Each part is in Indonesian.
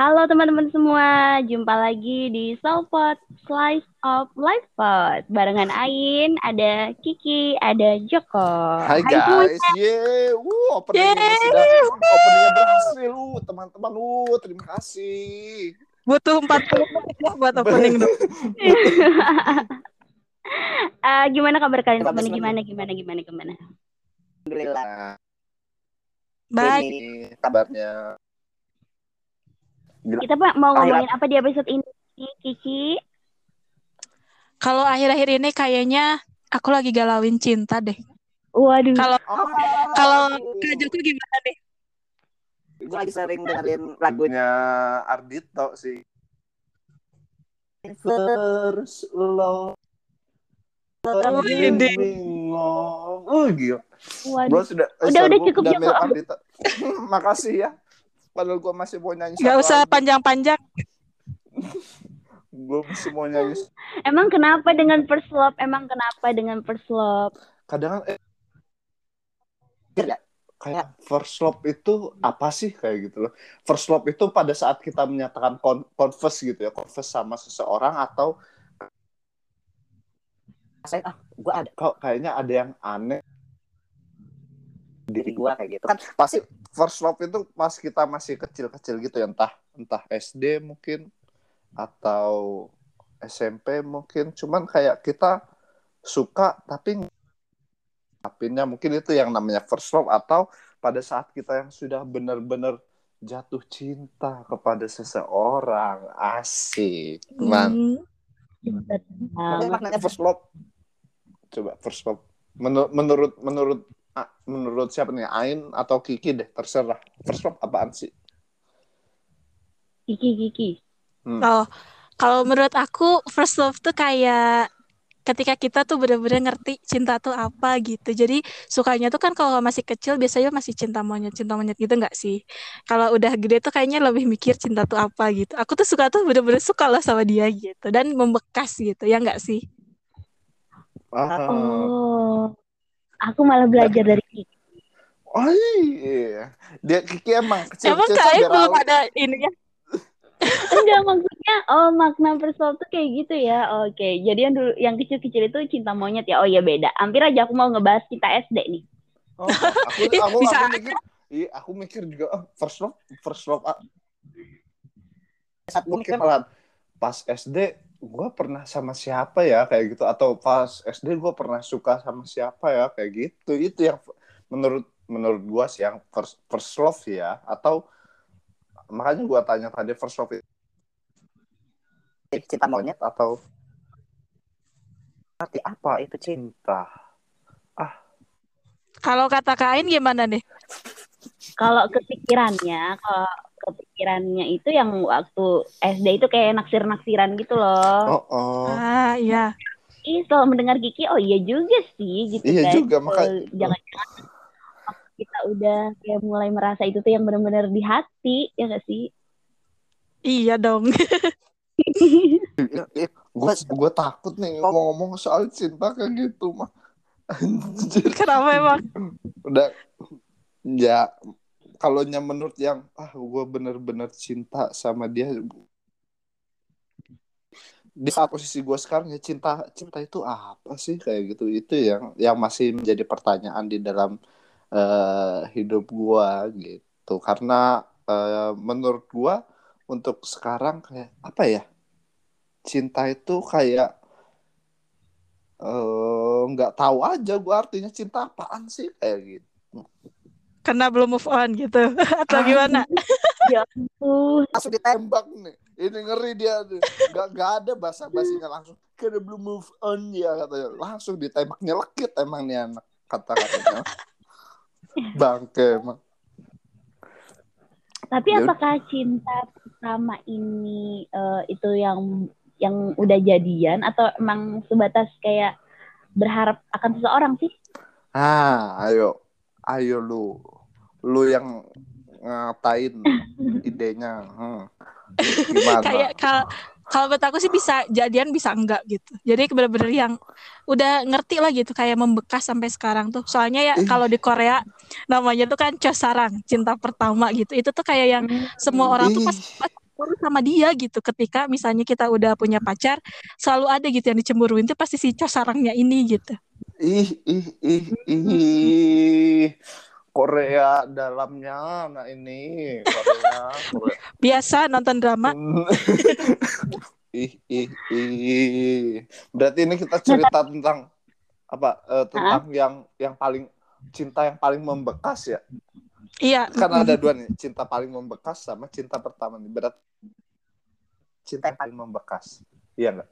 Halo teman-teman semua, jumpa lagi di Soulpot Slice of Life Pod. Barengan Ain, ada Kiki, ada Joko. Hai guys, ye, wuh openingnya sudah openingnya berhasil, lu teman-teman, lu terima kasih. Butuh 40 menit ya buat opening dong. Eh, gimana kabar kalian teman? Gimana, gimana, gimana, gimana? Alhamdulillah. Baik. Ini kabarnya. Gila. Kita Pak mau ngomongin apa di episode ini, Kiki? Kalau akhir-akhir ini kayaknya aku lagi galauin cinta deh. Waduh, Kalau Ah, kalau Kak Joko gimana deh? gue lagi sering dengerin lagunya Punya Ardito sih. First love. Oh, ini. Bingung. Oh, gila. waduh. Bro sudah eh, Udah, sorry, udah cukup, Joko. Makasih ya. Padahal gua masih mau nyanyi Gak satu usah panjang-panjang. Gua masih mau nyanyi Emang kenapa dengan first love? Emang kenapa dengan first love? kadang eh, Ya. kayak first love itu apa sih kayak gitu loh first love itu pada saat kita menyatakan kon confess gitu ya confess sama seseorang atau saya ah gue ada kok kayaknya ada yang aneh diri gue kayak gitu kan pasti first love itu pas kita masih kecil-kecil gitu ya entah entah SD mungkin atau SMP mungkin. Cuman kayak kita suka tapi ngapainnya mungkin itu yang namanya first love atau pada saat kita yang sudah benar-benar jatuh cinta kepada seseorang asik man. Hmm. Um, maknanya first love. Coba first love. Menurut menurut menurut menurut siapa nih Ain atau Kiki deh terserah first love apaan sih Kiki, Kiki. Oh, kalau menurut aku first love tuh kayak ketika kita tuh bener-bener ngerti cinta tuh apa gitu. Jadi sukanya tuh kan kalau masih kecil biasanya masih cinta monyet, cinta monyet gitu nggak sih? Kalau udah gede tuh kayaknya lebih mikir cinta tuh apa gitu. Aku tuh suka tuh bener-bener suka loh sama dia gitu dan membekas gitu ya nggak sih? ah Oh, aku malah belajar dari Kiki. oh iya dia Kiki emang kecil Emang kalian belum ada ininya? Enggak maksudnya, oh makna first love tuh kayak gitu ya. Oke, jadi yang dulu yang kecil-kecil itu cinta monyet ya. Oh iya beda. Hampir aja aku mau ngebahas cinta SD nih. oh, aku aku, bisa aku mikir iya aku mikir juga oh, first love first love ah, saat gue mungkin mikir malah pas SD gue pernah sama siapa ya? Kayak gitu. Atau pas SD gue pernah suka sama siapa ya? Kayak gitu. Itu yang menurut menurut gue sih yang first, first love ya. Atau makanya gue tanya tadi first love itu cinta monyet. Atau arti apa itu cinta? Kalau kata Kain gimana nih? Kalau kepikirannya, kalau kepikirannya itu yang waktu SD itu kayak naksir-naksiran gitu loh. oh, oh. Ah iya. Ih, setelah mendengar Kiki, oh iya juga sih gitu Iya kan. juga, Eh, makanya- Jangan-jangan kita udah kayak mulai merasa itu tuh yang benar-benar di hati, ya gak sih? Iya dong. gue gue takut nih ngomong-ngomong soal cinta kayak gitu mah Anjir. Kenapa emang? udah ya kalau menurut yang ah gue bener-bener cinta sama dia. Di saat posisi gue sekarang ya cinta cinta itu apa sih? Kayak gitu. Itu yang yang masih menjadi pertanyaan di dalam eh, hidup gue gitu. Karena eh, menurut gue untuk sekarang kayak apa ya cinta itu kayak eh, nggak tahu aja gue artinya cinta apaan sih? Kayak gitu Karena belum move on gitu. Atau gimana? Uh, langsung ditembak tembak nih. Ini ngeri dia nih. Gak, gak ada bahasa basinya langsung. Karena belum move on ya katanya. Langsung ditembak. Nyelekit emang nih anak kata katanya bangke emang. Tapi Ya udah. apakah cinta pertama ini eh, itu yang yang udah jadian? Atau emang sebatas kayak berharap akan seseorang sih? ah ayo ayo lu lu yang ngatain idenya hmm. gimana Kayak kalau kalau menurut aku sih bisa jadian bisa enggak gitu. Jadi bener-bener yang udah ngerti lah gitu kayak membekas sampai sekarang tuh. Soalnya ya kalau di Korea namanya tuh kan Chosarang, cinta pertama gitu. Itu tuh kayak yang semua orang tuh pas cemburu sama dia gitu ketika misalnya kita udah punya pacar selalu ada gitu yang dicemburuin tuh pasti si cowok sarangnya ini gitu Ih, ih, ih, ih. Korea dalamnya, nah ini Korea, Korea. biasa nonton drama ih, ih, ih. Berarti ini kita cerita tentang apa? eh, tentang yang yang paling cinta yang paling membekas ya. iya Kan ada dua nih, cinta paling membekas sama cinta pertama nih. Berat cinta yang paling membekas. Iya enggak?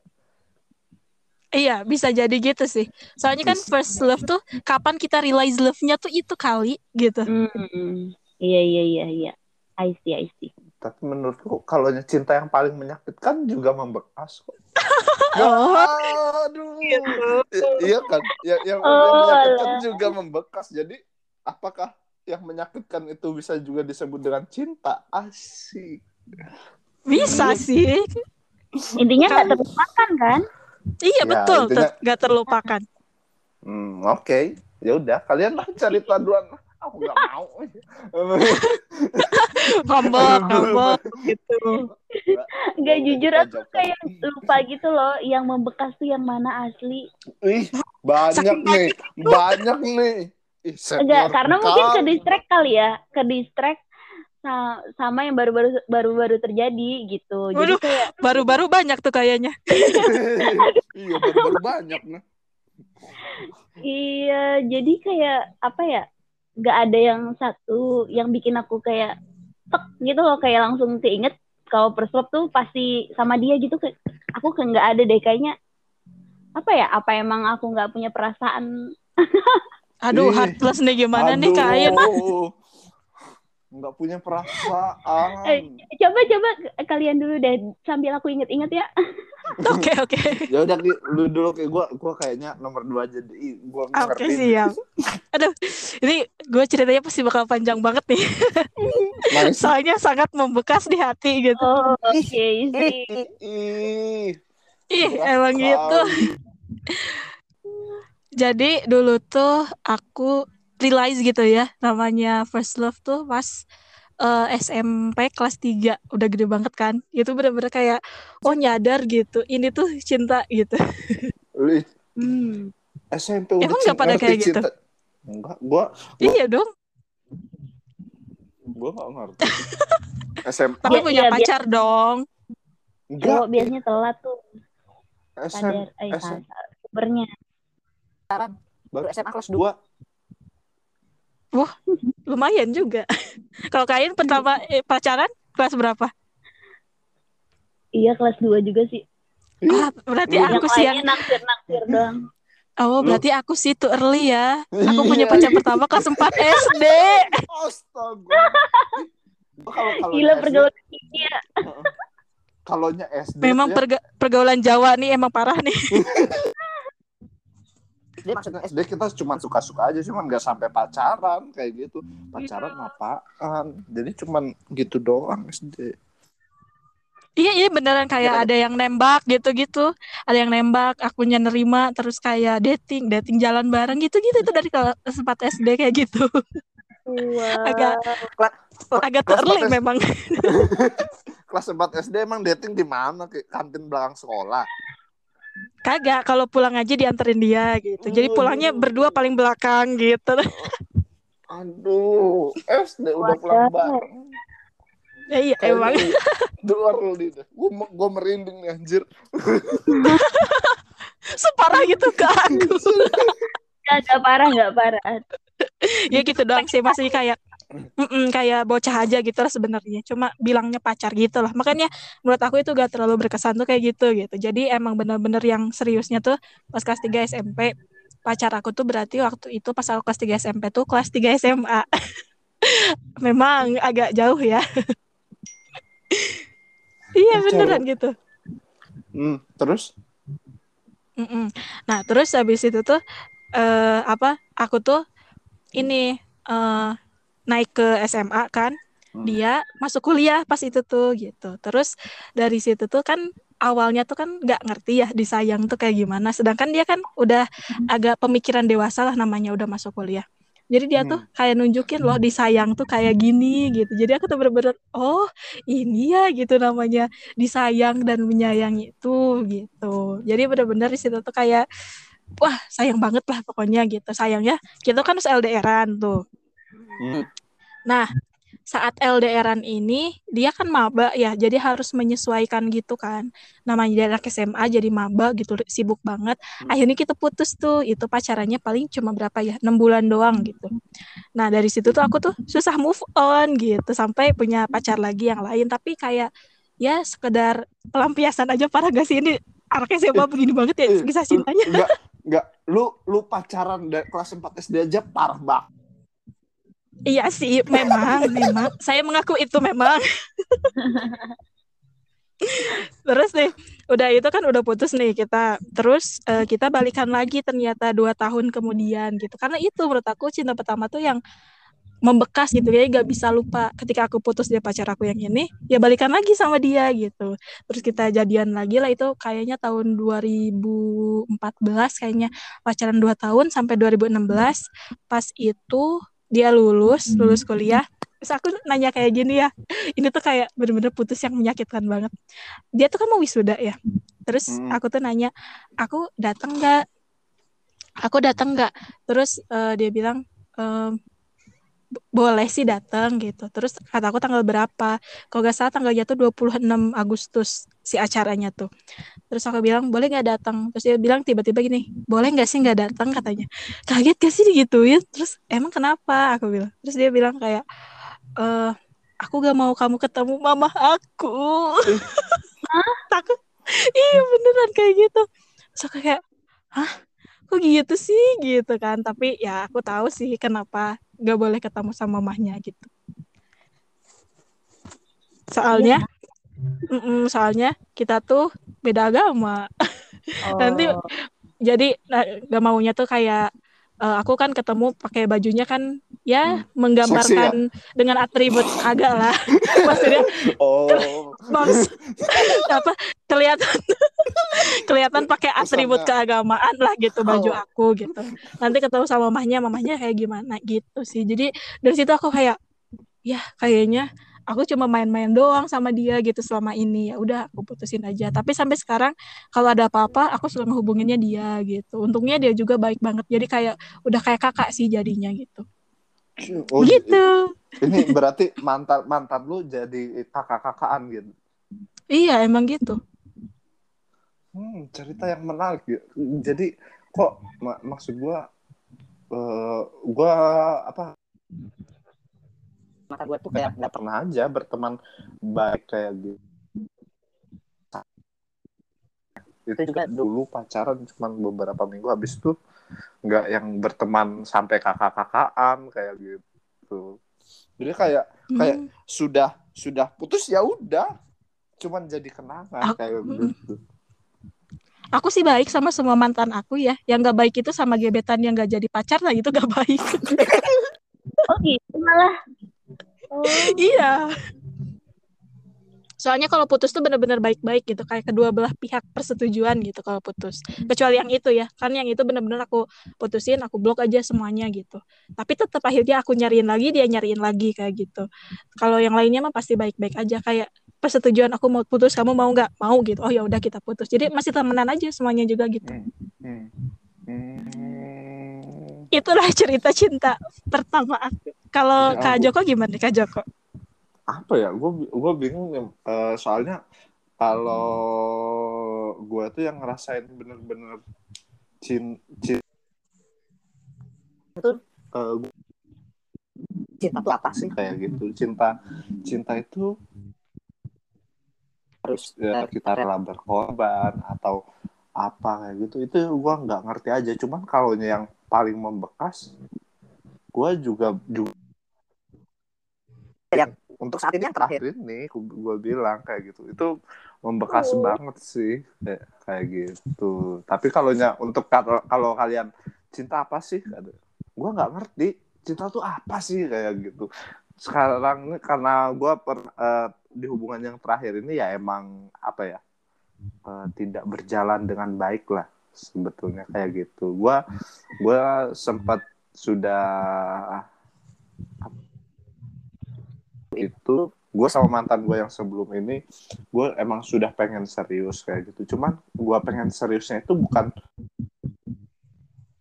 Iya, bisa jadi gitu sih. Soalnya kan first love tuh kapan kita realize love-nya tuh itu kali gitu. Hmm. Iya iya iya iya. I see I see. Tapi menurutku kalau cinta yang paling menyakitkan juga membekas kok. Oh, Aduh. I- iya kan? Ya, yang, yang Oh, menyakitkan alah. juga membekas. Jadi apakah yang menyakitkan itu bisa juga disebut dengan cinta? Asik. bisa sih. Intinya nggak Kalau- terlupakan kan? Iya, Ya, betul. intinya- ter- Gak terlupakan. Hmm, oke. Ya udah, kalian lah cerita duluan. Aku nggak mau. Ngambek, ngambek gitu. Nggak jujur aku kayak lupa gitu loh. Yang membekas tuh yang mana asli. Ih, banyak Saking nih, banyak nih. Ih, Enggak, karena mungkin ke kali. distract kali ya, ke distract sa- sama yang baru-baru baru-baru terjadi gitu. Jadi kayak Baru-baru banyak tuh kayaknya. iya, baru banyak nih. iya, jadi kayak apa ya? Nggak ada yang satu yang bikin aku kayak tek gitu loh, kayak langsung keinget kalau love tuh pasti sama dia gitu. Kayak- Aku kayak nggak ada deh kayaknya. Apa ya? Apa emang aku nggak punya perasaan? Aduh, heartless nih gimana nih Kak Ain? Aduh. Nggak punya perasaan. Eh, coba coba kalian dulu deh sambil aku inget-inget ya. Oke, oke. Ya udah lu dulu kayak gua gua kayaknya nomor dua aja deh. Gua Oke, ngerti. siap. Aduh, ini gue ceritanya pasti bakal panjang banget nih. Soalnya sangat membekas di hati gitu. Oh, oke sih. Ih, emang gitu. Jadi dulu tuh aku realize gitu ya, namanya first love tuh pas eh, SMP kelas 3 udah gede banget kan. Itu bener-bener kayak oh nyadar gitu. Ini tuh cinta gitu. Hmm. SMP udah Emang nggak cinta- pada kayak gitu? cinta. Enggak, gua Iya dong. gua nggak ngerti. SMP Tapi punya iya, pacar dong. enggak. Biasanya telat tuh eh SM. pubernya. Sekarang baru SMA kelas 2. Gua Lumayan juga. Kalau kalian pertama eh, pacaran kelas berapa? Iya kelas 2 juga sih. Ah, berarti Iya. aku yang sih yang naksir-naksir doang. Oh, Lu- berarti aku sih tuh early ya. Aku Iya. punya pacar pertama kelas 4 SD. Astaga. Gila pergaulan ya. Kalaunya SD Memang ya, perga- pergaulan Jawa nih emang parah nih. Dia maksudnya SD SD kita cuma suka-suka aja cuman nggak sampai pacaran kayak gitu pacaran apaan jadi cuman gitu doang SD Iya, iya beneran kayak Iya. ada yang nembak gitu-gitu. Ada yang nembak, akunya nerima, terus kayak dating, dating jalan bareng gitu-gitu itu dari kelas 4 SD kayak gitu. Wah. Agak agak 4 memang. kelas 4 SD emang dating di mana kantin belakang sekolah Kagak, kalau pulang aja dianterin dia gitu. Jadi pulangnya berdua paling belakang gitu. aduh SD udah pulang bareng Ya, iya, emang. Dua early deh. Gue gue merinding nih anjir. Separah gitu ke aku. Gak parah, gak parah. ya gitu doang sih masih kayak mm-mm, kayak bocah aja gitu lah sebenarnya cuma bilangnya pacar gitu lah makanya menurut aku itu gak terlalu berkesan tuh kayak gitu gitu jadi emang bener-bener yang seriusnya tuh pas kelas 3 SMP pacar aku tuh berarti waktu itu pas aku kelas 3 SMP tuh kelas 3 SMA memang agak jauh ya iya beneran gitu Hmm, terus? Mm-mm. Nah, terus habis itu tuh eh apa? Aku tuh ini eh naik ke SMA kan. Hmm. Dia masuk kuliah pas itu tuh gitu. Terus dari situ tuh kan awalnya tuh kan nggak ngerti ya disayang tuh kayak gimana. Sedangkan dia kan udah agak pemikiran dewasa lah namanya udah masuk kuliah. Jadi dia tuh Hmm. kayak nunjukin loh disayang tuh kayak gini gitu. Jadi aku tuh bener-bener oh ini ya gitu namanya disayang dan menyayangi itu gitu. Jadi bener-bener di situ tuh kayak wah sayang banget lah pokoknya gitu. Sayangnya kita kan harus LDRan tuh. Hmm. Nah, saat LDRan ini dia kan maba ya, jadi harus menyesuaikan gitu kan. Namanya dia anak SMA jadi maba gitu, sibuk banget. Akhirnya kita putus tuh, itu pacarannya paling cuma berapa ya, enam bulan doang gitu. Nah dari situ tuh aku tuh susah move on gitu, sampai punya pacar lagi yang lain. Tapi kayak ya sekedar pelampiasan aja parah gak sih ini anak SMA begini banget ya Eh, kisah cintanya. Enggak, enggak. Lu lu pacaran dari kelas 4 SD aja parah banget. Iya sih, memang, memang. Saya mengaku itu memang. Terus nih, udah itu kan udah putus nih kita. Terus eh, kita balikan lagi ternyata dua tahun kemudian gitu. Karena itu menurut aku cinta pertama tuh yang membekas gitu ya, gak bisa lupa. Ketika aku putus dia pacar aku yang ini, ya balikan lagi sama dia gitu. Terus kita jadian lagi lah itu kayaknya tahun 2014 kayaknya pacaran dua tahun sampai 2016. Pas itu dia lulus, lulus kuliah. Terus aku nanya kayak gini ya, ini tuh kayak bener-bener putus yang menyakitkan banget. Dia tuh kan mau wisuda ya. Terus Hmm. aku tuh nanya, aku datang nggak? Aku datang nggak? Terus eh, dia bilang, ehm, "B- boleh sih datang gitu. Terus kata aku tanggal berapa? Kalau nggak salah tanggalnya tuh 26 Agustus si acaranya tuh. Terus aku bilang, boleh nggak datang? Terus dia bilang tiba-tiba gini, boleh nggak sih nggak datang katanya. Kaget gak sih digituin? Terus emang kenapa? Aku bilang. Terus dia bilang kayak, eh aku gak mau kamu ketemu mama aku. Takut. Iya beneran kayak gitu. Terus aku kayak, hah? Kok gitu sih gitu kan? Tapi ya aku tahu sih kenapa gak boleh ketemu sama mamahnya gitu. Soalnya, mm-mm, soalnya kita tuh beda agama. Nanti Oh. jadi nah, gak maunya tuh kayak eh, aku kan ketemu pakai bajunya kan ya menggambarkan dengan atribut kagak lah. Maksudnya Oh. bams apa kelihatan kelihatan pakai atribut Kesannya- keagamaan lah gitu baju Oh. aku gitu. Nanti ketemu sama mamahnya mamahnya kayak gimana gitu sih. Jadi dari situ aku kayak ya kayaknya aku cuma main-main doang sama dia gitu selama ini. Ya udah aku putusin aja. Tapi sampai sekarang kalau ada apa-apa aku suka ngehubunginnya dia gitu. Untungnya dia juga baik banget. Jadi kayak udah kayak kakak sih jadinya gitu Oh, gitu Ini berarti mantan mantan lu jadi kakak-kakaan gitu. iya emang gitu Hmm, cerita yang menarik ya. Jadi kok mak- maksud gua eh gua apa mata gue tuh kayak nggak pernah aja berteman baik kayak gitu. Itu juga dulu pacaran cuma beberapa minggu habis itu nggak yang berteman sampai kakak-kakaan kayak gitu. Jadi kayak kayak Hmm. sudah sudah putus ya udah cuman jadi kenangan Aku- kayak gitu. aku sih baik sama semua mantan aku ya yang gak baik itu sama gebetan yang gak jadi pacar nah itu gak baik Oh gitu malah. Oh. iya soalnya kalau putus tuh bener-bener baik-baik gitu kayak kedua belah pihak persetujuan gitu kalau putus. Kecuali yang itu ya kan yang itu bener-bener aku putusin aku blok aja semuanya gitu. Tapi tetap akhirnya aku nyariin lagi dia nyariin lagi kayak gitu. Kalau yang lainnya mah pasti baik-baik aja kayak persetujuan aku mau putus kamu mau nggak? Mau gitu. Oh ya udah kita putus. Jadi masih temenan aja semuanya juga gitu. Hmm. Hmm. itulah cerita cinta pertama aku. Kalau Ya Kak. Joko gimana Kak Joko apa ya? Gue gue bingung. Eh, soalnya kalau gue tuh yang ngerasain bener-bener cin, cin Itu? eh, gua cinta tuh apa sih. kayak gitu. Cinta cinta itu harus ya, eh, kita rela berkorban atau apa kayak gitu. Itu gue nggak ngerti aja. Cuman kalau yang paling membekas gue juga juga Yang untuk saat ini yang terakhir. Ini gue bilang kayak gitu. Itu membekas Oh. banget sih. Kayak kayak gitu. Tapi kalau untuk kalau kalian cinta apa sih? Gue nggak ngerti. Cinta tuh apa sih? Kayak gitu. Sekarang ini karena gue di hubungan yang terakhir ini ya emang apa ya? Eh, tidak berjalan dengan baik lah sebetulnya kayak gitu. Gue gue sempat sudah itu gue sama mantan gue yang sebelum ini gue emang sudah pengen serius kayak gitu. Cuman gue pengen seriusnya itu bukan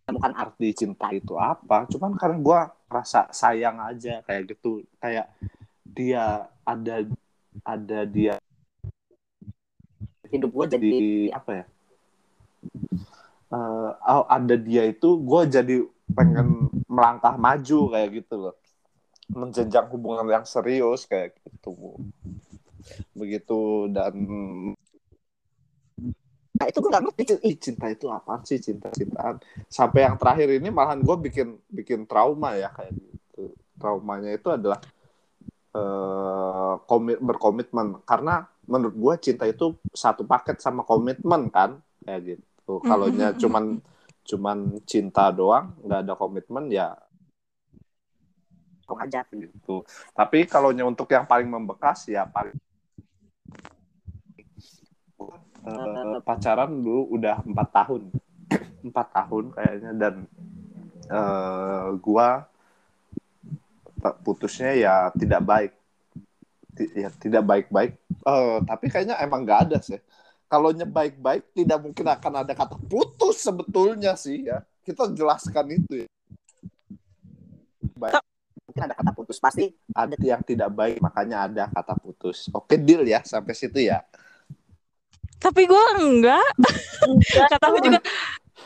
bukan arti cinta itu apa cuman karena gue rasa sayang aja kayak gitu. Kayak dia ada ada dia hidup gue jadi jadi apa ya? Oh, ada dia itu gue jadi pengen melangkah maju kayak gitu loh menjenjang hubungan yang serius kayak gitu begitu dan nah itu gue gak ngerti ih, cinta itu apa sih? Cinta cintaan sampai yang terakhir ini malahan gue bikin bikin trauma ya kayak gitu. Traumanya itu adalah eh komit berkomitmen. Karena menurut gue cinta itu satu paket sama komitmen kan? Kayak gitu. Kalau nya cuman cuman cinta doang nggak ada komitmen ya Aja gitu. Tapi kalau untuk yang paling membekas ya paling Eh, pacaran dulu udah empat tahun. Empat tahun kayaknya. Dan eh, gua putusnya ya tidak baik. Ya tidak baik-baik. Eh, tapi kayaknya emang nggak ada sih. Kalau nya baik-baik tidak mungkin akan ada kata putus sebetulnya sih ya. Kita jelaskan itu ya. Baik mungkin ada kata putus pasti ada yang tidak baik makanya ada kata putus oke deal ya sampai situ ya Tapi gue enggak. Enggak. Kata aku juga,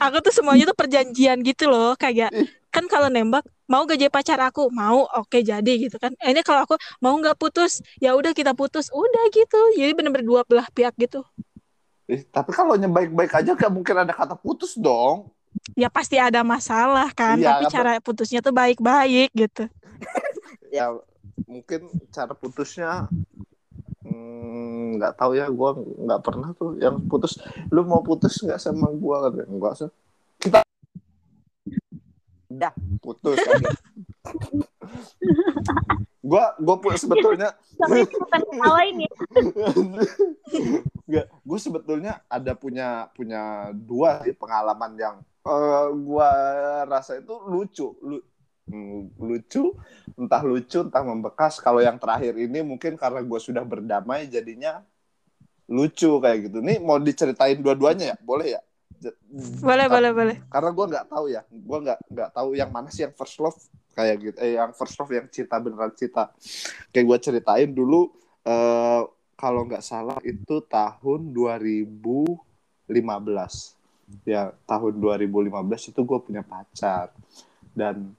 aku tuh semuanya tuh perjanjian gitu loh. Kayak, kan kalau nembak, mau gak jadi pacar aku? Mau, oke jadi gitu kan. Eh, Ini kalau aku mau nggak putus, ya udah kita putus. Udah gitu. Jadi bener-bener dua belah pihak gitu. Eh, tapi kalau baik-baik aja gak mungkin ada kata putus dong Ya pasti ada masalah kan. Iya, Tapi apa- cara putusnya tuh baik-baik gitu. ya mungkin cara putusnya hmm, nggak tahu ya gue nggak pernah tuh yang putus. Lu mau putus nggak sama gue kan enggak sih kita udah putus. Gue gue sebetulnya ya. Nggak, gue sebetulnya ada punya punya dua sih pengalaman yang eh gue rasa itu lucu lu, hmm, lucu entah lucu entah membekas. Kalau yang terakhir ini mungkin karena gue sudah berdamai jadinya lucu kayak gitu. Nih mau diceritain dua-duanya ya? Boleh ya? Boleh, Kar- boleh, boleh. karena gue nggak tahu ya. Gue nggak nggak tahu yang mana sih yang first love kayak gitu. Eh yang first love yang cinta beneran cinta kayak gue ceritain dulu eh kalau nggak salah itu tahun 2015 ya tahun 2015 itu gue punya pacar. Dan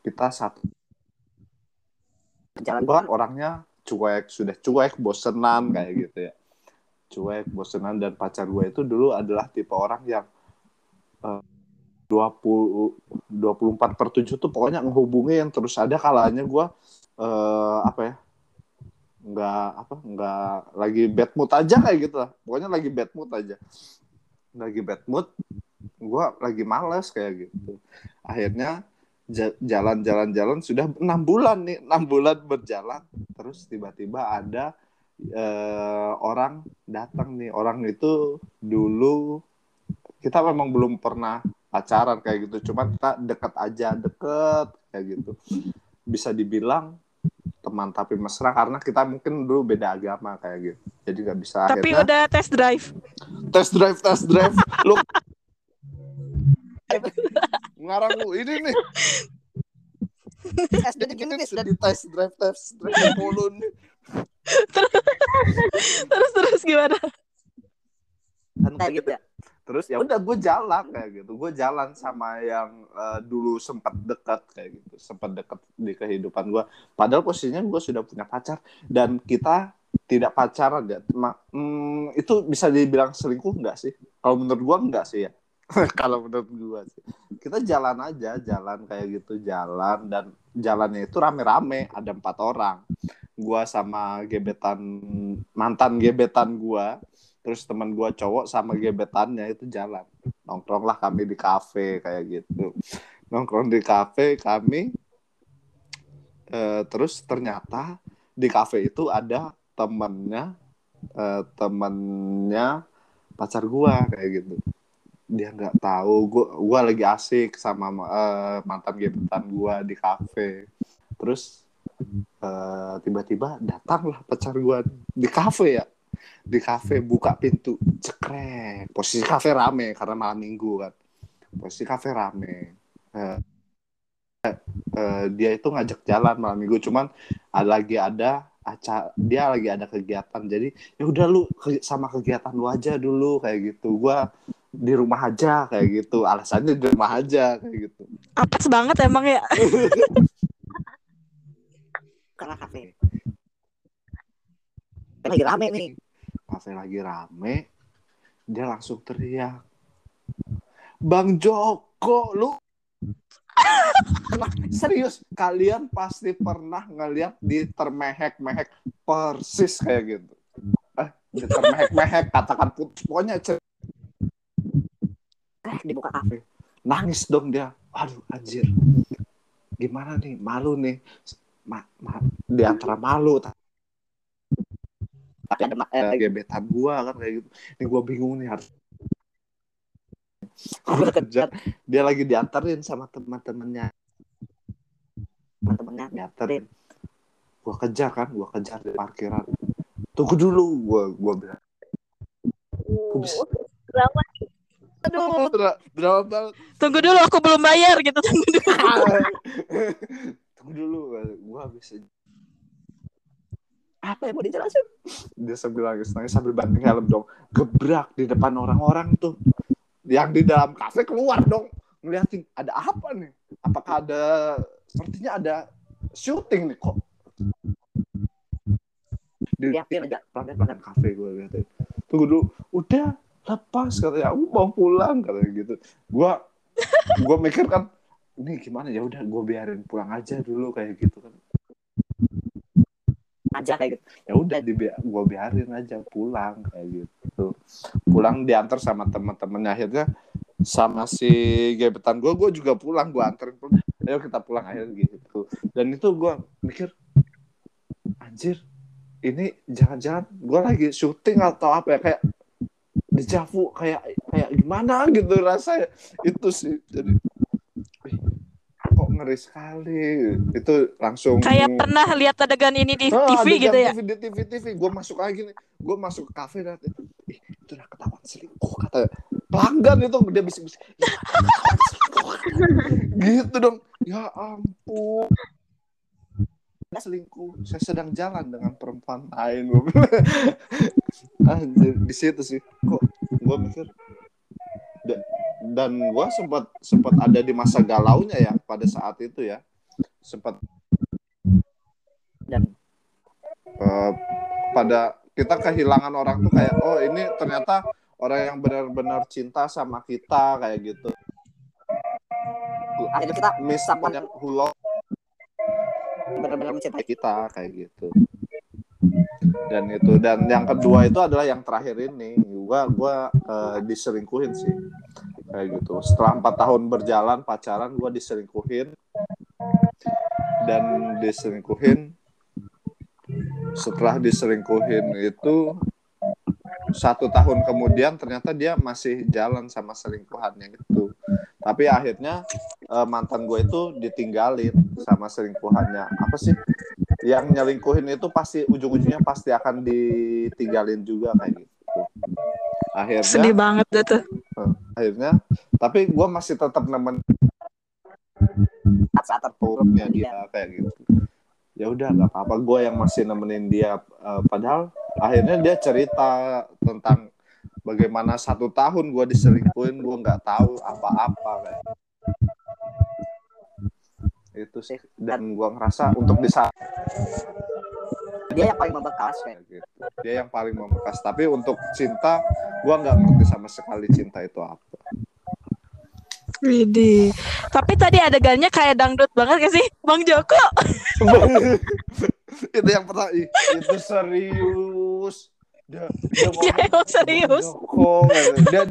kita satu. Jalan gue orangnya cuek sudah cuek bosenan kayak gitu ya. Cuek bosenan dan pacar gue itu dulu adalah tipe orang yang eh, 20 24 per 7 tuh pokoknya ngehubungi yang terus ada kalanya gue eh, apa ya nggak apa nggak lagi bad mood aja kayak gitu lah. Pokoknya lagi bad mood aja. Lagi bad mood gue lagi males kayak gitu. Akhirnya jalan-jalan-jalan sudah enam bulan nih enam bulan berjalan. Terus tiba-tiba ada eh, orang datang nih. Orang itu dulu kita memang belum pernah pacaran kayak gitu. Cuman kita deket aja deket kayak gitu. Bisa dibilang teman tapi mesra karena kita mungkin dulu beda agama kayak gitu. Jadi nggak bisa Tapi akhirnya udah test drive. test drive test drive. Lu ngarang lu. Ini nih. Sudah di test drive test drive nih. Terus terus gimana? Kan kayak gitu ya. Terus ya udah gue jalan kayak gitu. Gue jalan sama yang eh, dulu sempat dekat kayak gitu sempat dekat di kehidupan gue padahal posisinya gue sudah punya pacar dan kita tidak pacaran ya. Ma- hmm, itu bisa dibilang selingkuh nggak sih? Kalau menurut gue nggak sih ya kalau menurut gue sih. Kita jalan aja jalan kayak gitu jalan dan jalannya itu rame-rame ada empat orang. Gue sama gebetan mantan gebetan gue terus teman gue cowok sama gebetannya itu jalan. Nongkrong lah kami di kafe kayak gitu. Nongkrong di kafe kami eh, terus ternyata di kafe itu ada temennya eh, temennya pacar gua kayak gitu dia nggak tahu. Gue gua lagi asik sama eh, mantan gebetan gue di kafe. Terus eh, tiba-tiba datanglah pacar gue di kafe ya. Di kafe buka pintu cekrek. Posisi kafe rame karena malam minggu kan. Posisi kafe rame. Eh, eh, dia itu ngajak jalan malam minggu. Cuman ada lagi ada acara dia lagi ada kegiatan. Jadi ya udah lu ke- sama kegiatan lu aja dulu kayak gitu. Gua di rumah aja kayak gitu alasannya di rumah aja kayak gitu Apes banget emang ya. Karena kafe. Lagi rame nih. kafe lagi rame dia langsung teriak Bang Joko lu Nah, serius kalian pasti pernah ngeliat di termehek-mehek persis kayak gitu eh di termehek-mehek katakan putus pokoknya cer- Eh, dibuka kafe. nangis dong dia aduh anjir gimana nih malu nih ma ma- di antara malu Tapi ada eh, gebetan gua kan kayak gitu ini gua bingung nih harus gua kejar dia lagi diantarin sama teman-temannya teman-temannya. diantarin gua kejar kan gua kejar di parkiran tunggu dulu gua gua bilang Kok bisa? Drama. Aduh. Dra- drama banget? Tunggu dulu aku belum bayar gitu. Tunggu dulu. tunggu dulu gua bisa Apa yang mau dijelasin? dia sambil nangis nangis sambil banting helm dong. Gebrak di depan orang-orang tuh. Yang di dalam kafe keluar dong. Ngeliatin ada apa nih? Apakah ada sepertinya ada syuting nih kok? Di Ya, dia aja. pelanggan pelanggan kafe gue liatin. Tunggu dulu. Udah lepas katanya aku mau pulang katanya gitu. Gue gue mikir kan ini gimana ya? Udah gue biarin pulang aja dulu kayak gitu kan. Aja kayak gitu. ya udah di gue biarin aja pulang kayak gitu. Pulang diantar sama teman-temannya akhirnya sama si gebetan gue gue juga pulang gue anterin pulang. Ayo kita pulang akhirnya gitu. Dan itu gue mikir anjir ini jangan-jangan gue lagi syuting atau apa ya? Kayak dejavu kayak kayak gimana gitu rasanya. Itu sih jadi kok ngeri sekali. Itu langsung Kayak pernah lihat adegan ini di Ah, TV gitu ya. TV, di TV TV gue masuk lagi nih. Gue masuk ke kafe dan ih itu udah ketahuan selingkuh kata pelanggan itu. Dia bisik-bisik gitu dong. Ya ampun Nggak selingkuh. Saya sedang jalan dengan perempuan lain. Anjir, di situ sih. Kok gue mikir da- dan gue sempat sempat ada di masa galaunya ya pada saat itu ya. Sempat Dan eh, pada kita kehilangan orang tuh kayak oh ini ternyata orang yang benar-benar cinta sama kita kayak gitu. Akhirnya kita misalnya hulo benar-benar mencintai kita kayak gitu. Dan itu dan yang kedua itu adalah yang terakhir ini. Gua gua eh, diselingkuhin sih. Kayak gitu. Setelah empat tahun berjalan pacaran gua diselingkuhin. Dan diselingkuhin setelah diselingkuhin itu satu tahun kemudian ternyata dia masih jalan sama selingkuhannya itu tapi akhirnya eh, mantan gue itu ditinggalin sama selingkuhannya. Apa sih? Yang nyelingkuhin itu pasti ujung-ujungnya pasti akan ditinggalin juga kayak gitu. Akhirnya Sedih banget tuh. akhirnya tapi gue masih tetap nemen saat turunnya dia kayak gitu. Ya udah nggak apa-apa. Gue yang masih nemenin dia Eh, padahal akhirnya dia cerita tentang bagaimana satu tahun gue diselingkuhin gue nggak tahu apa-apa kayak itu sih dan gue ngerasa untuk di saat dia yang paling membekas kayak gitu. Dia yang paling membekas. Tapi untuk cinta gue nggak ngerti sama sekali cinta itu apa. Widih. Tapi tadi adegannya kayak dangdut banget gak sih, Bang Joko? itu yang pertama itu serius dia, dia Iya, emang serius. Joko, dia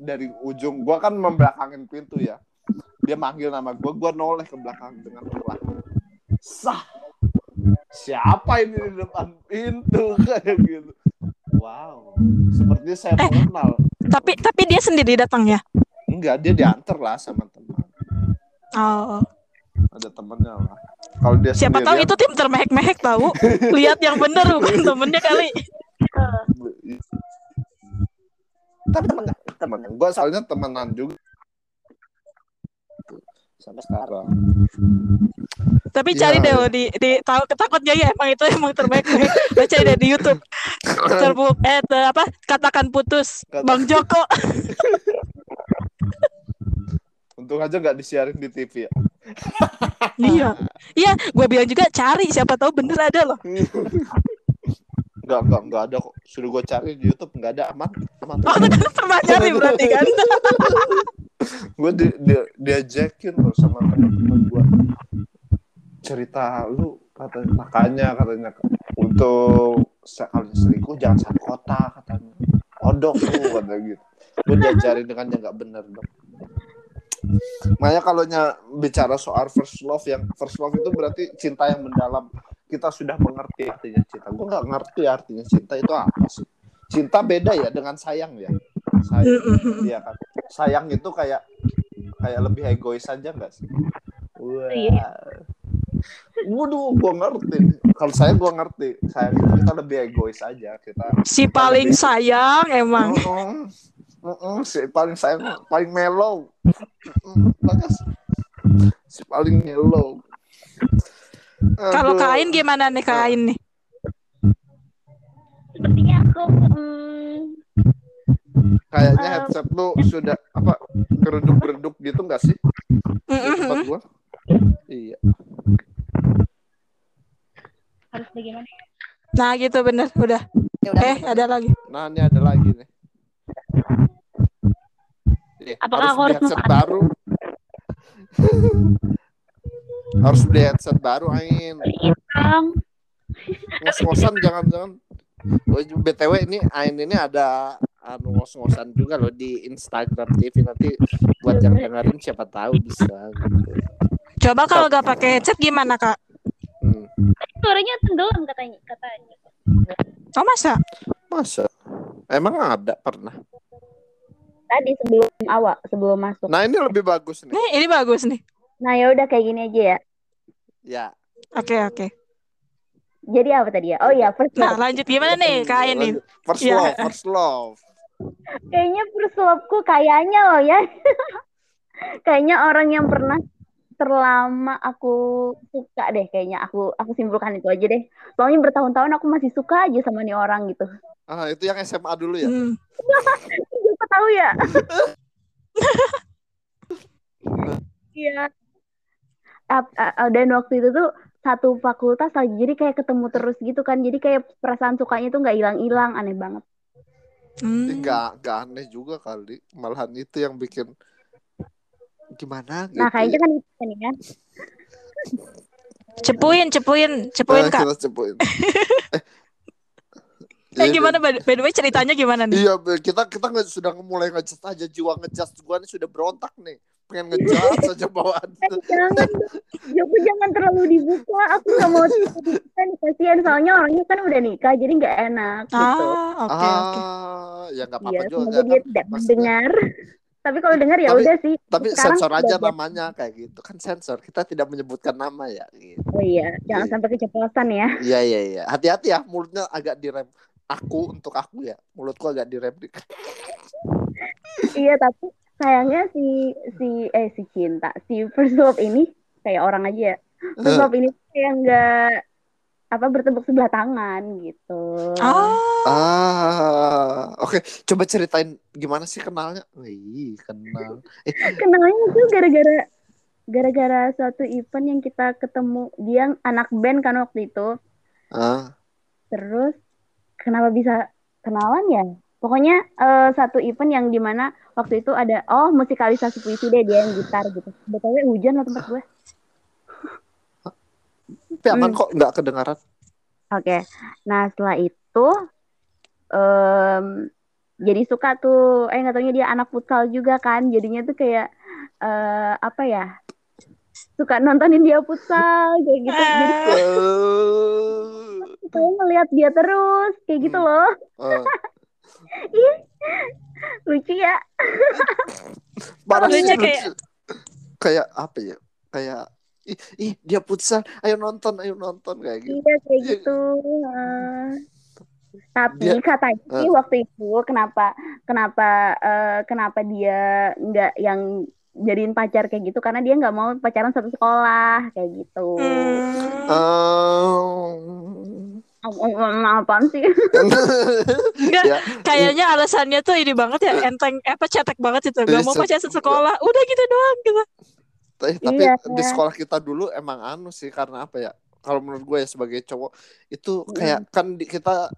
dari ujung gua kan membelakangin pintu ya. Dia manggil nama gua gua noleh ke belakang dengan perlahan sah! Siapa ini di depan pintu? Kayak gitu. Wow. Sepertinya saya mengenal. Tapi tapi dia sendiri datangnya. enggak dia diantar lah sama teman. Oh. ada temennya lah kalau dia Siapa tahu itu tim termehek-mehek tahu. Lihat yang bener bukan temennya kali. Tapi temen temen gue soalnya temenan juga sampai sekarang Tapi Iya. cari deh lo di di tahu ketakutnya ya emang itu emang termehek-mehek. Baca deh di YouTube. Terbu eh te- apa? Katakan putus. Kata- Bang Joko. untung aja nggak disiarin di TV ya iya. Iya, gue bilang juga cari siapa tahu bener ada loh. nggak nggak nggak ada kok suruh gue cari di YouTube nggak ada aman aman Oh, kan pernah nyari berarti kan. gue di, dia diajakin loh sama teman-teman gue cerita lu katanya makanya katanya untuk sekali selingkuh jangan satu kota katanya odok lu katanya gitu gue diajarin dengan yang nggak bener dong makanya kalau bicara soal first love yang first love itu berarti cinta yang mendalam kita sudah mengerti artinya cinta gue nggak ngerti artinya cinta itu apa sih cinta beda ya dengan sayang ya sayang Iya kan. Sayang itu kayak kayak lebih egois aja nggak sih? Wah. Iya. Waduh, gua ngerti. Kalau saya gua ngerti. Sayang itu kita lebih egois aja. Kita Si paling sayang emang. Mm-mm. Mm-mm, si paling sayang, paling mellow. Bagus. Si paling mellow. Kalau kain gimana nih kain nih? Sepertinya aku hmm, kayaknya Eh, headset lu sudah apa geruduk-geruduk gitu nggak sih? Mm-mm. gua. Iya. harus bagaimana? Nah gitu bener udah. Ya udah. Eh ada lagi. Nah, ini ada lagi nih. Apakah aku beli harus headset baru? harus beli headset baru, Ain. Bang, Ngos-ngosan jangan-jangan. Oh, BTW ini Ain ini ada anu ngos-ngosan juga loh di Instagram TV nanti buat yang dengerin siapa tahu bisa gitu. Coba kalau gak pakai headset gimana kak? Hmm. suaranya tenggelam katanya katanya. Oh masa? Masa? Emang ada pernah? Tadi sebelum awal, sebelum masuk. Nah, ini lebih bagus nih. Nih ini bagus nih. Nah, ya udah kayak gini aja ya. Ya. Oke oke. Jadi apa tadi ya? Oh iya, first Nah love. lanjut gimana nih kain nih? First Iya. love, first love. Kayaknya first love-ku kayaknya loh ya. kayaknya orang yang pernah terlama aku suka deh kayaknya aku aku simpulkan itu aja deh soalnya bertahun-tahun aku masih suka aja sama nih orang gitu Ah, itu yang SMA dulu ya? Hmm. siapa tahu ya iya dan waktu itu tuh satu fakultas lagi jadi kayak ketemu terus gitu kan jadi kayak perasaan sukanya tuh nggak hilang-hilang aneh banget Hmm. Enggak, enggak aneh juga kali. Malahan itu yang bikin gimana gitu. nah kayaknya kan itu kan ya Cepuin cepuin cepuin Eh, kak. kita cepuin. Eh Iya, gimana by by the way ceritanya gimana nih? Iya, kita kita nggak sudah mulai ngejat aja jiwa ngejat gua nih sudah berontak nih. Pengen ngejat saja bawaan. Eh, jangan Joko jangan terlalu dibuka aku nggak mau dibuka nih kasihan soalnya orangnya kan udah nikah jadi nggak enak gitu Ah oke oke. ah, ya nggak apa-apa juga semoga kan. dia tidak Maksudnya- mendengar. Tapi kalau dengar ya Tapi- udah sih. Tapi Sekarang sensor aja sudah- namanya kayak gitu. Kan sensor. Kita tidak menyebutkan nama ya gitu. Oh iya, jangan Iya. sampai keceplosan ya. Iya, iya, iya. Hati-hati ya mulutnya agak direm. Aku untuk aku ya, mulutku agak direm iya, tapi sayangnya si si eh si cinta, si first love ini kayak orang aja ya. First love ini kayak nggak apa bertepuk sebelah tangan gitu. Ah Ah, oke. Coba ceritain gimana sih kenalnya? Wih, kenal. Eh, Kenalnya tuh gara-gara gara-gara suatu event yang kita ketemu dia anak band kan waktu itu. ah, Terus kenapa bisa kenalan ya? Pokoknya eh, satu event yang di mana waktu itu ada oh musikalisasi puisi deh dia yang gitar gitu. Betulnya hujan lah tempat gue. Tapi aman Hmm. kok nggak kedengaran. Oke. Nah setelah itu em, jadi suka tuh. Eh nggak dia anak futsal juga kan. Jadinya tuh kayak eh, apa ya? Suka nontonin dia futsal kayak gitu. Jadi saya ngeliat dia terus kayak gitu Hmm. loh. Ah, lucu ya Parah sih, Lucunya lucu. kayak- kayak apa ya? Kayak ih, ih dia putusan, ayo nonton, ayo nonton kayak gitu. iya kayak Iya. gitu Eh, tapi Dia- katanya sih eh. waktu itu kenapa kenapa eh, kenapa dia nggak yang jadiin pacar kayak gitu karena dia nggak mau pacaran satu sekolah kayak gitu Hmm. Ehm, Om- om- om- apaan sih Enggak, ya, kayaknya alasannya tuh ini banget ya enteng eh, apa cetek banget itu gak mau pacaran cet- sekolah udah gitu doang gitu tapi Iya. di sekolah kita dulu emang anu sih karena apa ya? Kalau menurut gue ya sebagai cowok itu kayak kan di, kita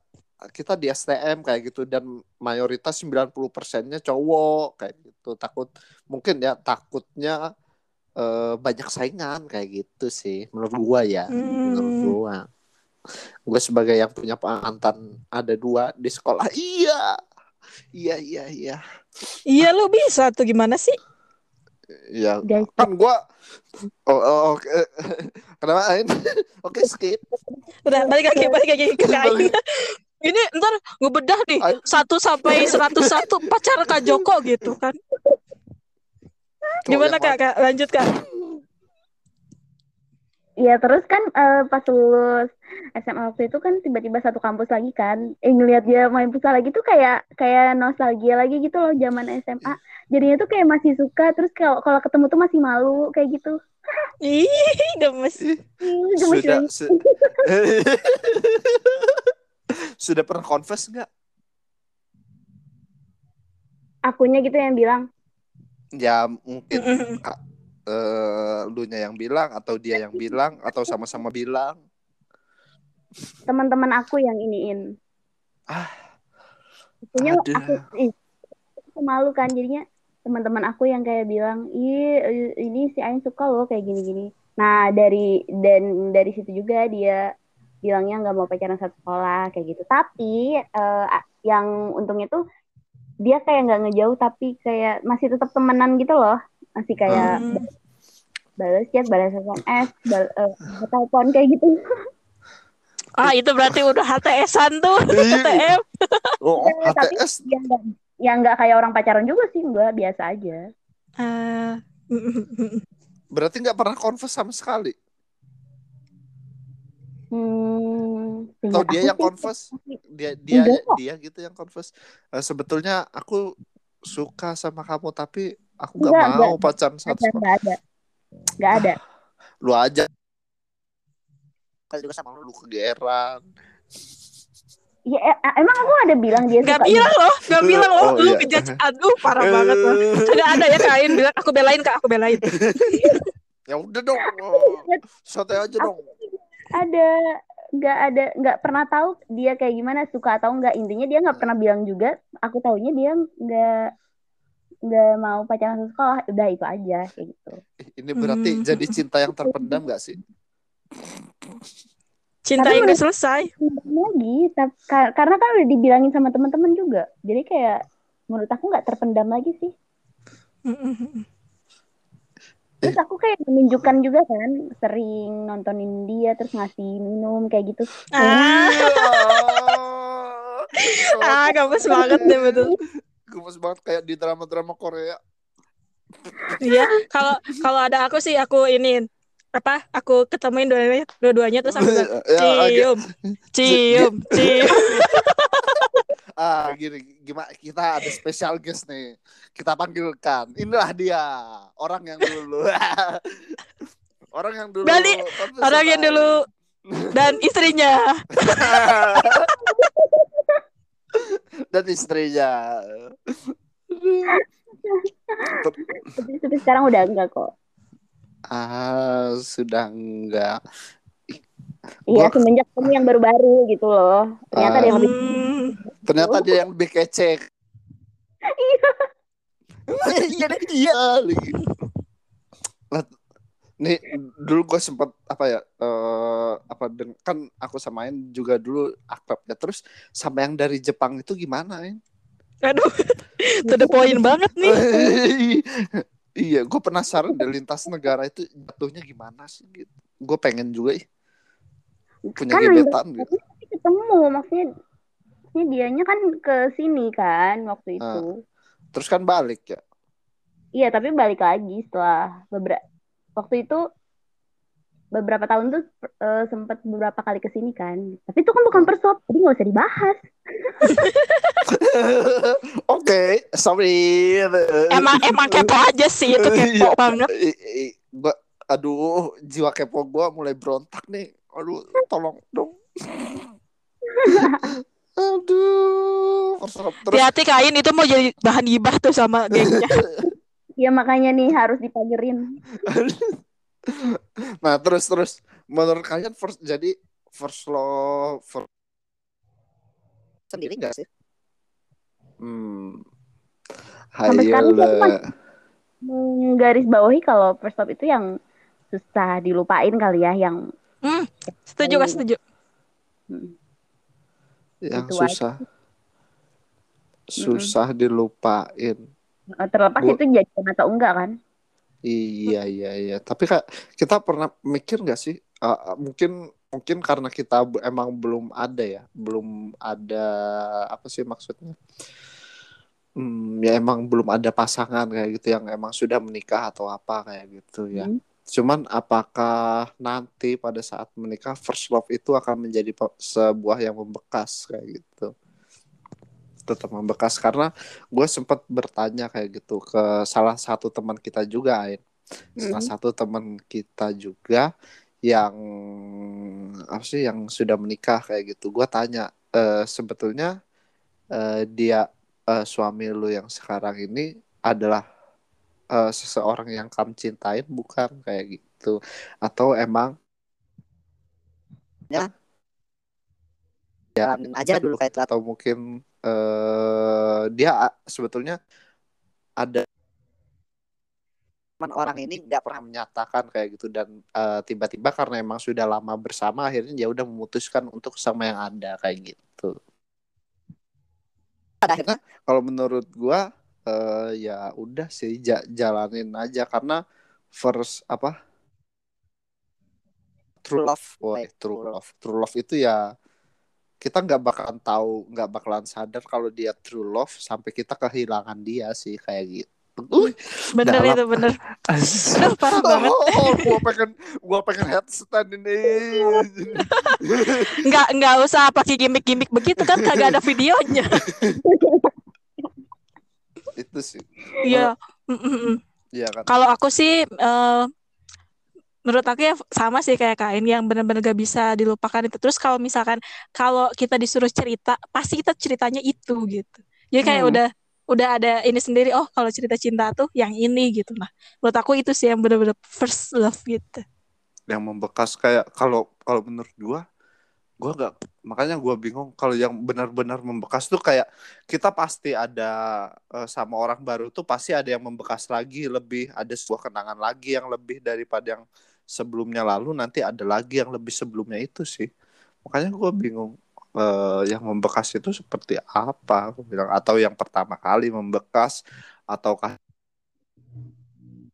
kita di STM kayak gitu dan mayoritas 90 persennya cowok kayak gitu takut mungkin ya takutnya eh, banyak saingan kayak gitu sih menurut gua ya menurut Hmm. gua gue sebagai yang punya mantan ada dua di sekolah iya iya iya iya iya lu bisa tuh gimana sih ya Guys. kan gua oh, oh, oke. Kenapa Ain? Oke skip. Udah balik lagi balik lagi ke Aing. ini ntar ngebedah nih Aing. satu sampai seratus satu pacar kak Joko gitu kan. Gimana kak? kak lanjut kak Iya terus kan eh, pas lulus SMA waktu itu kan tiba-tiba satu kampus lagi kan, eh ngeliat dia main futsal lagi tuh kayak kayak nostalgia lagi gitu loh zaman SMA. Jadinya tuh kayak masih suka, terus kalau kalau ketemu tuh masih malu kayak gitu. ih gemes. Gemes sudah su- sudah pernah confess nggak? Akunya gitu yang bilang, ya mungkin eh lu nya yang bilang atau dia yang bilang atau sama-sama bilang teman-teman aku yang iniin. Ah, aduh. aku, ih, aku malu kan jadinya teman-teman aku yang kayak bilang, ih eh, ini si Ain suka loh kayak gini-gini. Nah dari dan dari situ juga dia bilangnya nggak mau pacaran satu sekolah kayak gitu. Tapi eh, a- yang untungnya tuh dia kayak nggak ngejauh tapi kayak masih tetap temenan gitu loh. Masih kayak Hmm. balas chat, balas SMS, bal eh, telepon kayak gitu. ah itu berarti udah HTS-an tuh Iya. HTM oh, oh, Ya, tapi HTS yang nggak yang nggak kayak orang pacaran juga sih, enggak biasa aja. Ah, berarti nggak pernah confess sama sekali Hmm, atau dia yang confess dia dia Enggak dia gitu yang confess Eh, sebetulnya aku suka sama kamu tapi aku nggak Enggak, mau enggak. pacaran satu sekolah nggak ada, nggak ada. lu aja. Kali juga sama lu kegeeran. Ya, e- emang aku ada bilang dia Gak suka bilang loh, gak bilang loh, Oh, lu iya. ngejudge, aduh parah banget loh. Kagak ada ya kain bilang aku belain kak, aku belain. ya udah dong. Santai aja dong. Ada nggak ada nggak pernah tahu dia kayak gimana suka atau enggak intinya dia nggak pernah bilang juga. Aku taunya dia nggak nggak mau pacaran satu sekolah udah itu aja kayak gitu. Ini berarti Hmm. jadi cinta yang terpendam gak sih? Cinta Tapi yang udah selesai. lagi karena kan udah dibilangin sama teman-teman juga. Jadi kayak menurut aku nggak terpendam lagi sih. Terus aku kayak menunjukkan juga kan sering nontonin dia terus ngasih minum kayak gitu. Ah, ah kamu semangat deh betul. Gemes banget kayak di drama-drama Korea. Iya, kalau kalau ada aku sih aku iniin apa? Aku ketemuin dua-duanya, dua-duanya terus aku bilang, ya, cium, cium, cium. ah gini gimana kita ada special guest nih. Kita panggilkan. Inilah dia, orang yang dulu. orang yang dulu. Berarti tapi Orang yang dulu dan istrinya. Dan istrinya. tapi, tapi sekarang udah enggak kok Ah, sudah enggak. iya Gua- semenjak kamu yang baru-baru gitu loh ternyata Ah. dia lebih Hmm, Ternyata dia yang lebih kece. Iya. Iya. Lah, Nih dulu gue sempet apa ya eh apa deng- kan aku samain juga dulu akrab ya terus sama yang dari Jepang itu gimana ya? aduh, to the point banget nih. iya, gue penasaran deh lintas negara itu jatuhnya gimana sih gitu. Gue pengen juga ih, punya Kan gebetan gitu. ketemu maksudnya maksudnya dianya kan ke sini kan waktu itu terus kan balik ya Iya, tapi balik lagi setelah beberapa waktu itu beberapa tahun tuh eh, sempat beberapa kali ke sini kan. Tapi itu kan bukan love, jadi nggak usah dibahas. oke sorry Emang emang kepo aja sih itu kepo Iya. banget. I- i- gua aduh jiwa kepo gua mulai berontak nih aduh tolong dong aduh love. terus Hati-hati kain itu mau jadi bahan gibah tuh sama gengnya. Ya makanya nih harus dipagerin. Nah terus terus menurut kalian first jadi first love first, Sendiri nggak sih? hmm, hayolah. Menggaris bawahi kalau first love itu yang susah dilupain kali ya, yang Hmm, setuju gak setuju? hmm, yang Itu aja. susah susah dilupain terlepas Gua- itu jadian atau enggak kan? iya iya iya tapi kak kita pernah mikir nggak sih Uh, mungkin mungkin karena kita emang belum ada ya belum ada apa sih maksudnya Hmm, ya emang belum ada pasangan kayak gitu yang emang sudah menikah atau apa kayak gitu ya. Hmm. Cuman apakah nanti pada saat menikah first love itu akan menjadi sebuah yang membekas kayak gitu? Tetap membekas karena gue sempat bertanya kayak gitu ke salah satu teman kita juga, Ain. Salah Hmm. satu teman kita juga yang apa sih yang sudah menikah kayak gitu. Gue tanya eh, sebetulnya eh, dia eh, suami lu yang sekarang ini adalah eh, seseorang yang kamu cintain bukan kayak gitu atau emang Jalanin aja dulu kayak atau mungkin eh dia a- sebetulnya ada Cuman orang ini nggak pernah menyatakan kayak gitu dan eh, tiba-tiba karena emang sudah lama bersama akhirnya dia udah memutuskan untuk sama yang ada kayak gitu. akhirnya Kalau menurut gua eh, ya udah sih ja- jalanin aja karena first apa true love. Wah, true love. True love itu ya kita nggak bakalan tahu, nggak bakalan sadar kalau dia true love sampai kita kehilangan dia sih kayak gitu. Uh, Bener Dalam. itu bener. Aduh, parah banget. oh, gua pengen gua pengen headstand ini. Nggak nggak usah pakai gimmick-gimmick begitu kan kagak ada videonya. itu sih. Iya. Mm, mm, mm. Iya kan. Kalau aku sih eh, menurut aku ya sama sih kayak Kain yang benar-benar gak bisa dilupakan itu. Terus kalau misalkan kalau kita disuruh cerita, pasti kita ceritanya itu gitu. Jadi kayak Hmm. udah udah ada ini sendiri. Oh, kalau cerita cinta tuh yang ini gitu. Nah, menurut aku itu sih yang benar-benar first love gitu. Yang membekas kayak kalau kalau menurut gua gua nggak makanya gua bingung kalau yang benar-benar membekas tuh kayak kita pasti ada eh, sama orang baru tuh pasti ada yang membekas lagi lebih ada sebuah kenangan lagi yang lebih daripada yang sebelumnya lalu nanti ada lagi yang lebih sebelumnya itu sih. Makanya gua bingung eh, yang membekas itu seperti apa aku bilang. Atau yang pertama kali membekas ataukah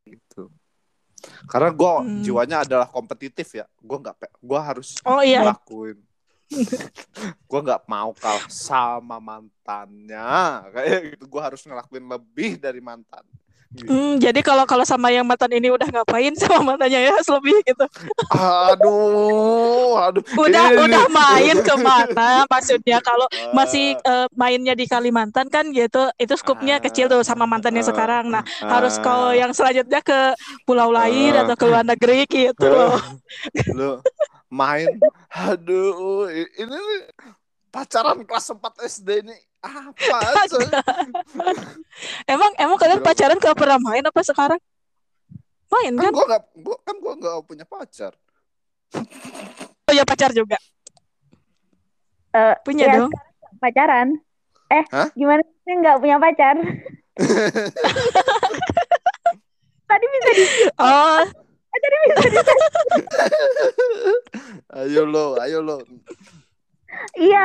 gitu karena gua Hmm. jiwanya adalah kompetitif ya. Gua nggak gua harus Oh iya, ngelakuin. Gue nggak mau kalah sama mantannya. Kayak gitu. Gue harus ngelakuin lebih dari mantan. Hmm, jadi kalau kalau sama yang mantan ini udah ngapain sama mantannya ya lebih gitu. aduh aduh Udah Ini- udah main ke mana? Maksudnya kalau masih Ah, eh, mainnya di Kalimantan kan gitu, itu skupnya kecil tuh sama mantannya ah, sekarang. Nah, ah, harus kalau yang selanjutnya ke pulau lain atau ke luar negeri gitu loh. lu main aduh ini pacaran kelas 4 SD ini apa? Emang emang kalian pacaran gak pernah main apa sekarang? Main kan kan? gue nggak gua, kan gue nggak punya pacar Punya pacar juga. Eh, Punya ya, dong. sekarang pacaran. Eh, Hah? gimana sih nggak punya pacar? Tadi bisa di Oh, tadi bisa di ayo lo ayo lo Iya,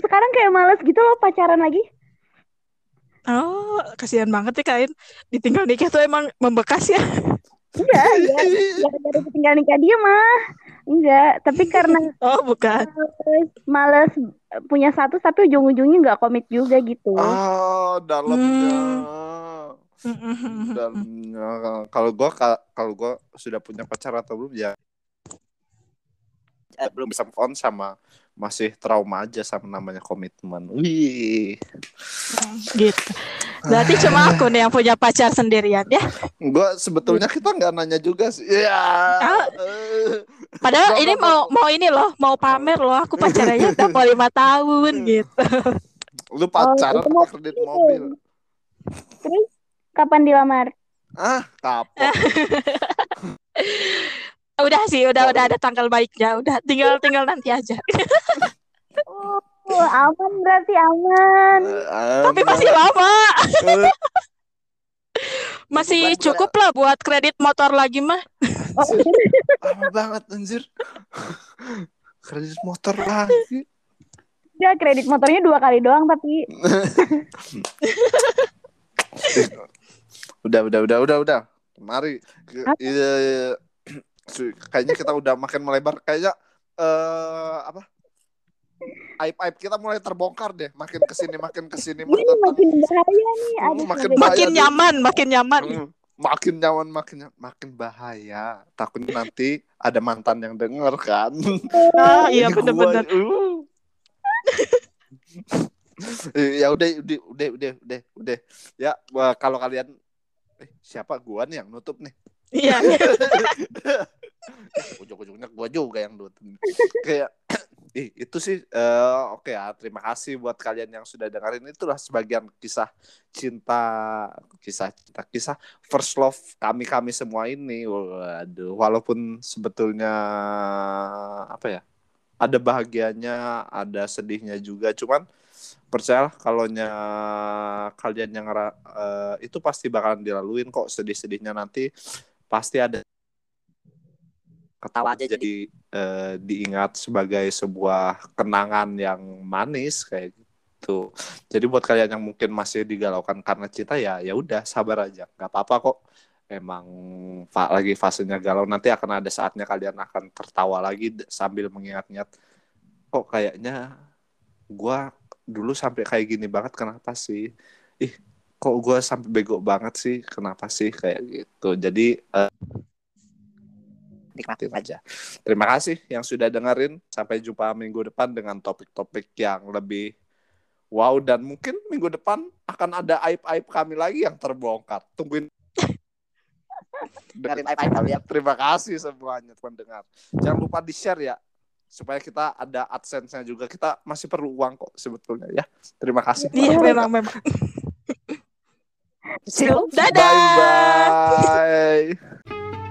sekarang kayak males gitu loh pacaran lagi. oh, kasihan banget ya kain. Ditinggal nikah tuh emang membekas ya. enggak enggak gara-gara tinggal nikah dia mah enggak tapi karena Oh, bukan. males, males punya satu tapi ujung-ujungnya nggak komit juga gitu Oh, dalamnya. Hmm. Dalamnya. Kalau gua ka- kalau gua sudah punya pacar atau belum ya eh, belum bisa move on sama masih trauma aja sama namanya komitmen. Wih. gitu. Berarti cuma aku nih yang punya pacar sendirian ya. Gua sebetulnya kita nggak nanya juga sih. Ya. Ah. Eh. Padahal ini mau mau ini loh, mau pamer loh. Aku pacarannya udah mau lima tahun gitu. Lu pacaran mau- kredit mobil? terus kapan dilamar Ah, kapok. Udah sih, udah udah ada tanggal baiknya. Udah tinggal tinggal nanti aja. oh aman berarti aman Tapi masih lama. Masih Bukan, cukup lah buat kredit motor lagi mah. lama banget anjir. Kredit motor lagi. udah kredit motornya dua kali doang tapi udah udah udah udah udah mari Ke- Apa? iya, iya. Su- kayaknya kita udah makin melebar kayaknya eh apa aib aib kita mulai terbongkar deh makin ke sini makin ke sini ini makin bahaya nih Hmm, makin bahaya. Makin nih. nyaman, makin nyaman. Hmm, makin nyaman makin makin bahaya takutnya nanti ada mantan yang denger kan Ah, iya Ini gua, bener-bener. uh. ya udah udah udah udah udah udah ya wah, kalau kalian eh, siapa gua nih yang nutup nih Iya. ujung-ujungnya gua juga yang nutup kayak ih itu sih eh, oke ya terima kasih buat kalian yang sudah dengerin. Itulah sebagian kisah cinta kisah cinta kisah first love kami kami semua ini. Waduh walaupun sebetulnya apa ya ada bahagianya ada sedihnya juga. Cuman percayalah kalau kalian yang eh, itu pasti bakalan dilaluin kok sedih-sedihnya nanti. Pasti ada Ketawa aja jadi eh, diingat sebagai sebuah kenangan yang manis kayak gitu. Jadi buat kalian yang mungkin masih digalaukan karena cinta ya ya udah sabar aja. Nggak apa-apa kok. Emang fa- lagi fasenya galau. Nanti akan ada saatnya kalian akan tertawa lagi sambil mengingat-ingat kok kayaknya gua dulu sampai kayak gini banget kenapa sih? Ih kok gua sampai bego banget sih? Kenapa sih? Kayak gitu. Jadi eh, nikmatin aja terima kasih yang sudah dengerin sampai jumpa minggu depan dengan topik-topik yang lebih wow dan mungkin minggu depan akan ada aib-aib kami lagi yang terbongkar tungguin Dengerin aib-aib kali ya. Terima kasih semuanya pendengar. Jangan lupa di share ya supaya kita ada adsense-nya juga. Kita masih perlu uang kok sebetulnya ya. Terima kasih. Iya, memang memang. See you. Dadah. Bye bye.